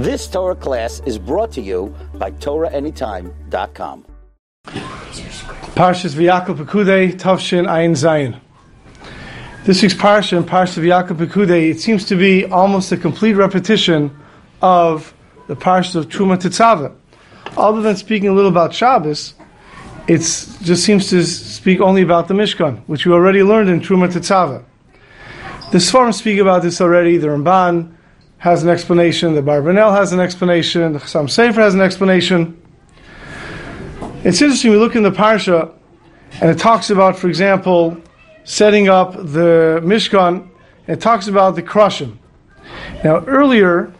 This Torah class is brought to you by TorahAnytime.com. Parshas Vayakhel Pekudei Tavshin Ayin Zayin. This week's parsha in Parshas Vayakhel Pekudei, it seems to be almost a complete repetition of the parshas of Truma Tetzaveh. Other than speaking a little about Shabbos, it just seems to speak only about the Mishkan, which we already learned in Truma Tetzaveh. The Sfarim speak about this already. The Ramban has an explanation. The Abarbanel has an explanation. The Chassam Sofer has an explanation. It's interesting. We look in the parsha, and it talks about, for example, setting up the Mishkan. And it talks about the Krushim. Now, earlier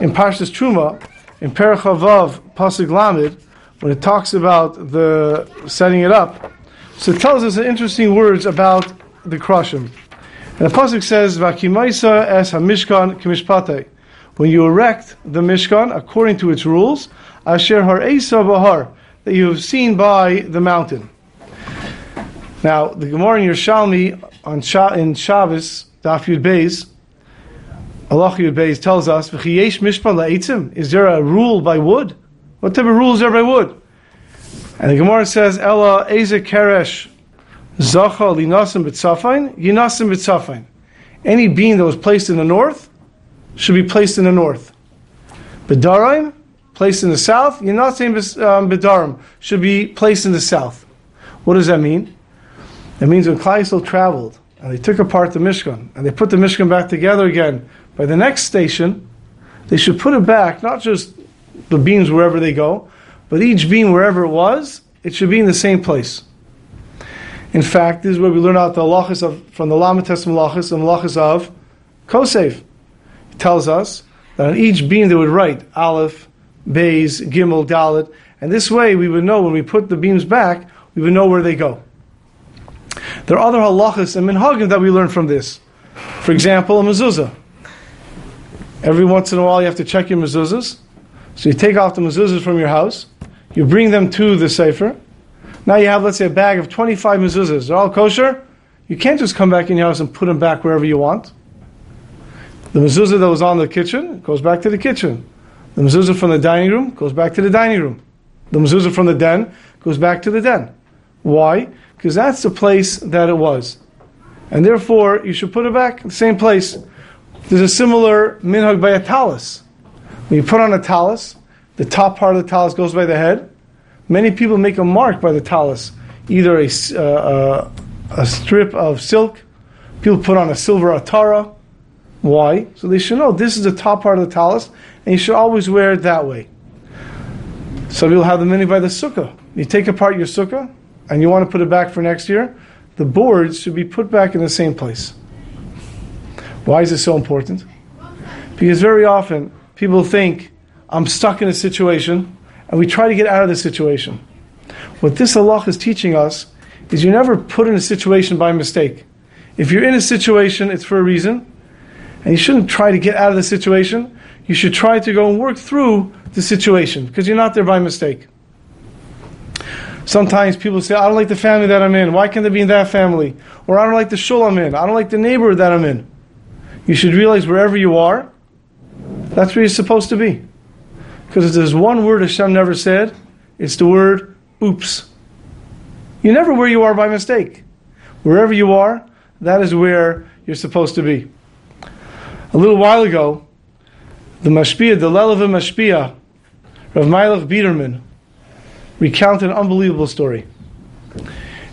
in Parshas Truma, in Perachavav Pasuk Lamed, when it talks about the setting it up, so it tells us interesting words about the Krushim. And the pasuk says, "Vakimaisa es hamishkan kimishpate." When you erect the mishkan according to its rules, asher har bahar that you have seen by the mountain. Now, the Gemara in Yerushalmi on Sha- in Shabbos, Daf Yud Beis, Allah Yud Beis tells us, "V'chiyesh mishpan la'etzim." Is there a rule by wood? What type of rule is there by wood? And the Gemara says, "Ella eze keresh Zacha linasim b'tzafain, yinasim b'tzafain. Any bean that was placed in the north should be placed in the north. Bedarim, placed in the south, yinasim um, should be placed in the south. What does that mean? It means when Klai traveled and they took apart the Mishkan and they put the Mishkan back together again, by the next station, they should put it back, not just the beams wherever they go, but each beam wherever it was, it should be in the same place. In fact, this is where we learn out the halachas of from the Lama Testament halachas and halachas of Kosef. It tells us that on each beam they would write Aleph, Bays, Gimel, Dalit, and this way we would know when we put the beams back, we would know where they go. There are other halachas and minhagim that we learn from this. For example, a mezuzah. Every once in a while, you have to check your mezuzahs. So you take off the mezuzahs from your house, you bring them to the sofer, now you have, let's say, a bag of 25 mezuzahs. They're all kosher. You can't just come back in your house and put them back wherever you want. The mezuzah that was on the kitchen goes back to the kitchen. The mezuzah from the dining room goes back to the dining room. The mezuzah from the den goes back to the den. Why? Because that's the place that it was. And therefore, you should put it back in the same place. There's a similar minhag by a talus. When you put on a talus, the top part of the talus goes by the head, Many people make a mark by the talus, either a, uh, uh, a strip of silk. People put on a silver atara. Why? So they should know this is the top part of the talus, and you should always wear it that way. So you'll have the mini by the sukkah. You take apart your sukkah, and you want to put it back for next year. The boards should be put back in the same place. Why is it so important? Because very often people think, I'm stuck in a situation and we try to get out of the situation. What this Allah is teaching us is you're never put in a situation by mistake. If you're in a situation, it's for a reason, and you shouldn't try to get out of the situation. You should try to go and work through the situation because you're not there by mistake. Sometimes people say, I don't like the family that I'm in. Why can't they be in that family? Or I don't like the shul I'm in. I don't like the neighborhood that I'm in. You should realize wherever you are, that's where you're supposed to be. Because if there's one word Hashem never said, it's the word oops. You're never where you are by mistake. Wherever you are, that is where you're supposed to be. A little while ago, the Mashpia, the Lelov Mashpia, Rav Meilech Biederman, recounted an unbelievable story.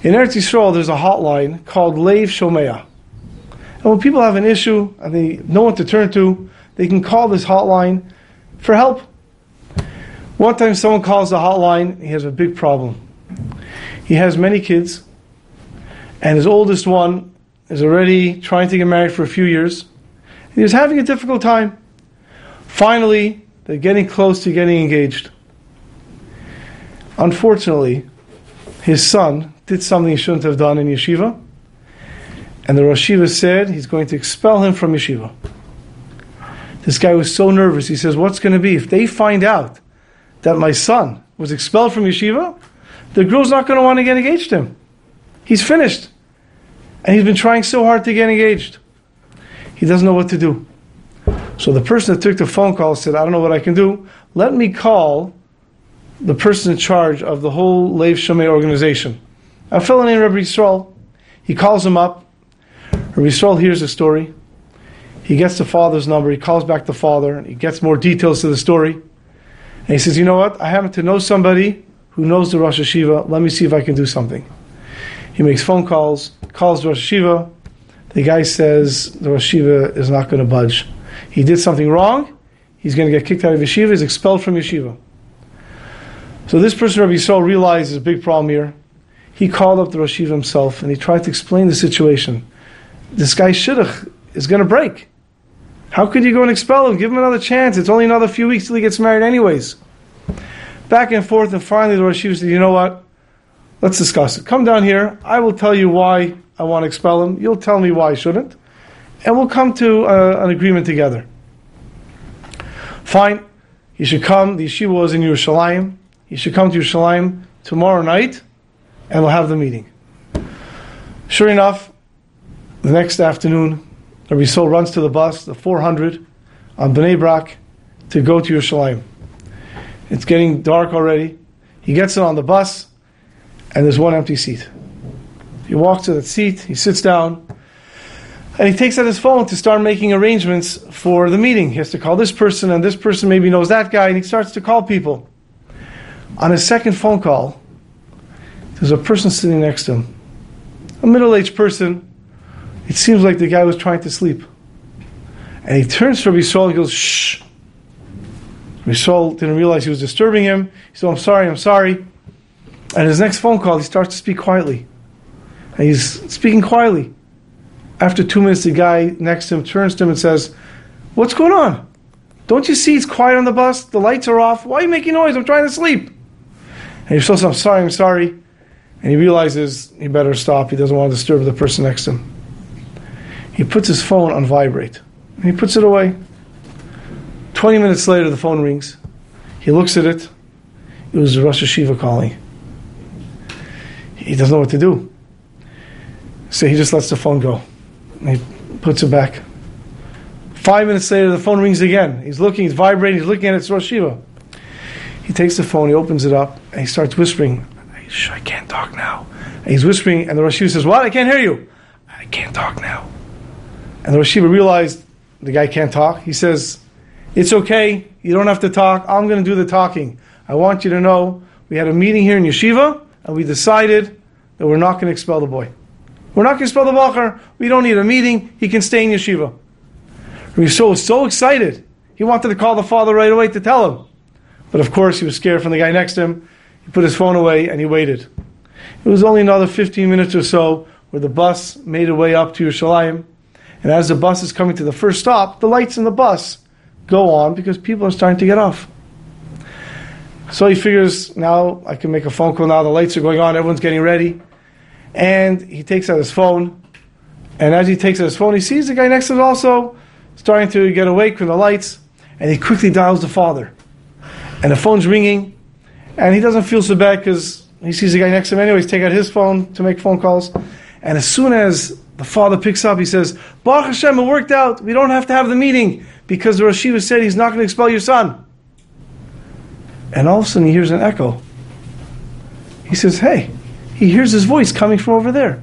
In Eretz Yisrael, there's a hotline called Lev Shomea. And when people have an issue and they know what to turn to, they can call this hotline for help. One time someone calls the hotline, he has a big problem. He has many kids, and his oldest one is already trying to get married for a few years. He was having a difficult time. Finally, they're getting close to getting engaged. Unfortunately, his son did something he shouldn't have done in yeshiva, and the Rosh Yeshiva said he's going to expel him from yeshiva. This guy was so nervous. He says, What's going to be? If they find out that my son was expelled from yeshiva, the girl's not going to want to get engaged to him. He's finished. And he's been trying so hard to get engaged. He doesn't know what to do. So the person that took the phone call said, I don't know what I can do. Let me call the person in charge of the whole Lev Shomea organization. A fellow named Rabbi Yisrael. He calls him up. Rabbi Yisrael hears the story. He gets the father's number. He calls back the father. He gets more details to the story. And he says, You know what? I happen to know somebody who knows the Rosh Yeshiva. Let me see if I can do something. He makes phone calls, calls the Rosh Yeshiva. The guy says the Rosh Yeshiva is not going to budge. He did something wrong. He's going to get kicked out of yeshiva. He's expelled from yeshiva. So this person, Rabbi Yisrael, realizes a big problem here. He called up the Rosh Yeshiva himself and he tried to explain the situation. This guy shidduch is going to break. How could you go and expel him? Give him another chance. It's only another few weeks till he gets married, anyways. Back and forth, and finally the Rosh Yeshiva said, "You know what? Let's discuss it. Come down here. I will tell you why I want to expel him. You'll tell me why I shouldn't, and we'll come to uh, an agreement together." Fine. He should come. The yeshiva was in Yerushalayim. He should come to Yerushalayim tomorrow night, and we'll have the meeting. Sure enough, the next afternoon, Rabbi Sol runs to the bus, the 400, on Bnei Brak, to go to Yerushalayim. It's getting dark already. He gets on the bus, and there's one empty seat. He walks to that seat, he sits down, and he takes out his phone to start making arrangements for the meeting. He has to call this person, and this person maybe knows that guy, and he starts to call people. On his second phone call, there's a person sitting next to him, a middle aged person. It seems like the guy was trying to sleep. And he turns to Rabbi Saul and goes, Shh. Rabbi Saul didn't realize he was disturbing him. He said, I'm sorry, I'm sorry. And his next phone call, he starts to speak quietly. And he's speaking quietly. After two minutes, the guy next to him turns to him and says, What's going on? Don't you see it's quiet on the bus? The lights are off. Why are you making noise? I'm trying to sleep. And he says, I'm sorry, I'm sorry. And he realizes he better stop. He doesn't want to disturb the person next to him. He puts his phone on vibrate. And he puts it away. 20 minutes later, the phone rings. He looks at it. It was Rosh Yeshiva calling. He doesn't know what to do. So he just lets the phone go. And he puts it back. Five minutes later, the phone rings again. He's looking, he's vibrating, he's looking at it, it's Rosh Yeshiva. He takes the phone, he opens it up, and he starts whispering, I can't talk now. And he's whispering, and the Rosh Yeshiva says, What? I can't hear you. I can't talk now. And the Rosh realized the guy can't talk. He says, It's okay, you don't have to talk. I'm going to do the talking. I want you to know we had a meeting here in Yeshiva, and we decided that we're not going to expel the boy. We're not going to expel the Bachur. We don't need a meeting. He can stay in Yeshiva. Rabbi Yisrael was so excited. He wanted to call the father right away to tell him. But of course, he was scared from the guy next to him. He put his phone away and he waited. It was only another 15 minutes or so where the bus made its way up to Yerushalayim. And as the bus is coming to the first stop, the lights in the bus go on because people are starting to get off. So he figures now I can make a phone call now. The lights are going on. Everyone's getting ready. And he takes out his phone. And as he takes out his phone, he sees the guy next to him also starting to get awake from the lights. And he quickly dials the father. And the phone's ringing. And he doesn't feel so bad because he sees the guy next to him anyways. Take out his phone to make phone calls. And as soon as the father picks up, he says, Baruch Hashem, it worked out. We don't have to have the meeting because the Rosh Yeshiva said he's not going to expel your son. And all of a sudden he hears an echo. He says, Hey, he hears his voice coming from over there.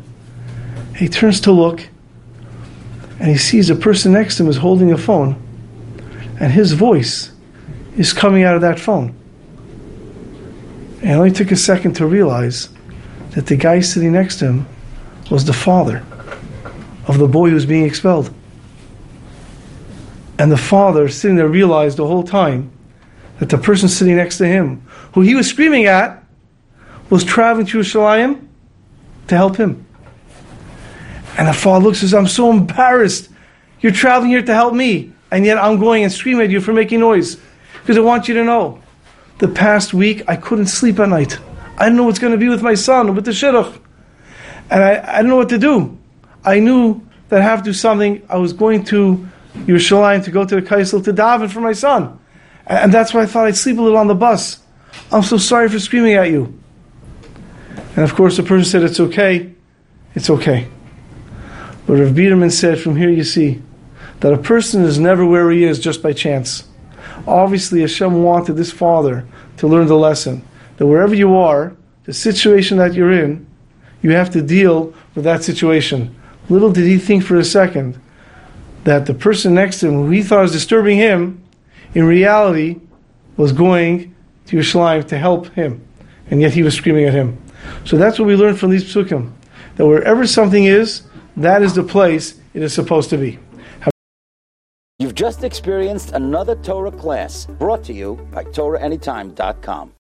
He turns to look and he sees a person next to him is holding a phone and his voice is coming out of that phone. And it only took a second to realize that the guy sitting next to him was the father of the boy who was being expelled. And the father sitting there realized the whole time that the person sitting next to him, who he was screaming at, was traveling to Yerushalayim to help him. And the father looks and says, I'm so embarrassed. You're traveling here to help me, and yet I'm going and screaming at you for making noise. Because I want you to know, the past week I couldn't sleep at night. I didn't know what's going to be with my son, with the shidduch. And I, I didn't know what to do. I knew that I have to do something. I was going to Yerushalayim to go to the Kosel to daven for my son. And that's why I thought I'd sleep a little on the bus. I'm so sorry for screaming at you. And of course, the person said, It's okay. It's okay. But Rav Biederman said, From here you see, that a person is never where he is just by chance. Obviously, Hashem wanted this father to learn the lesson that wherever you are, the situation that you're in, you have to deal with that situation. Little did he think for a second that the person next to him, who he thought was disturbing him, in reality was going to Yerushalayim to help him. And yet he was screaming at him. So that's what we learn from these psukim. That wherever something is, that is the place it is supposed to be. You've just experienced another Torah class brought to you by TorahAnytime.com.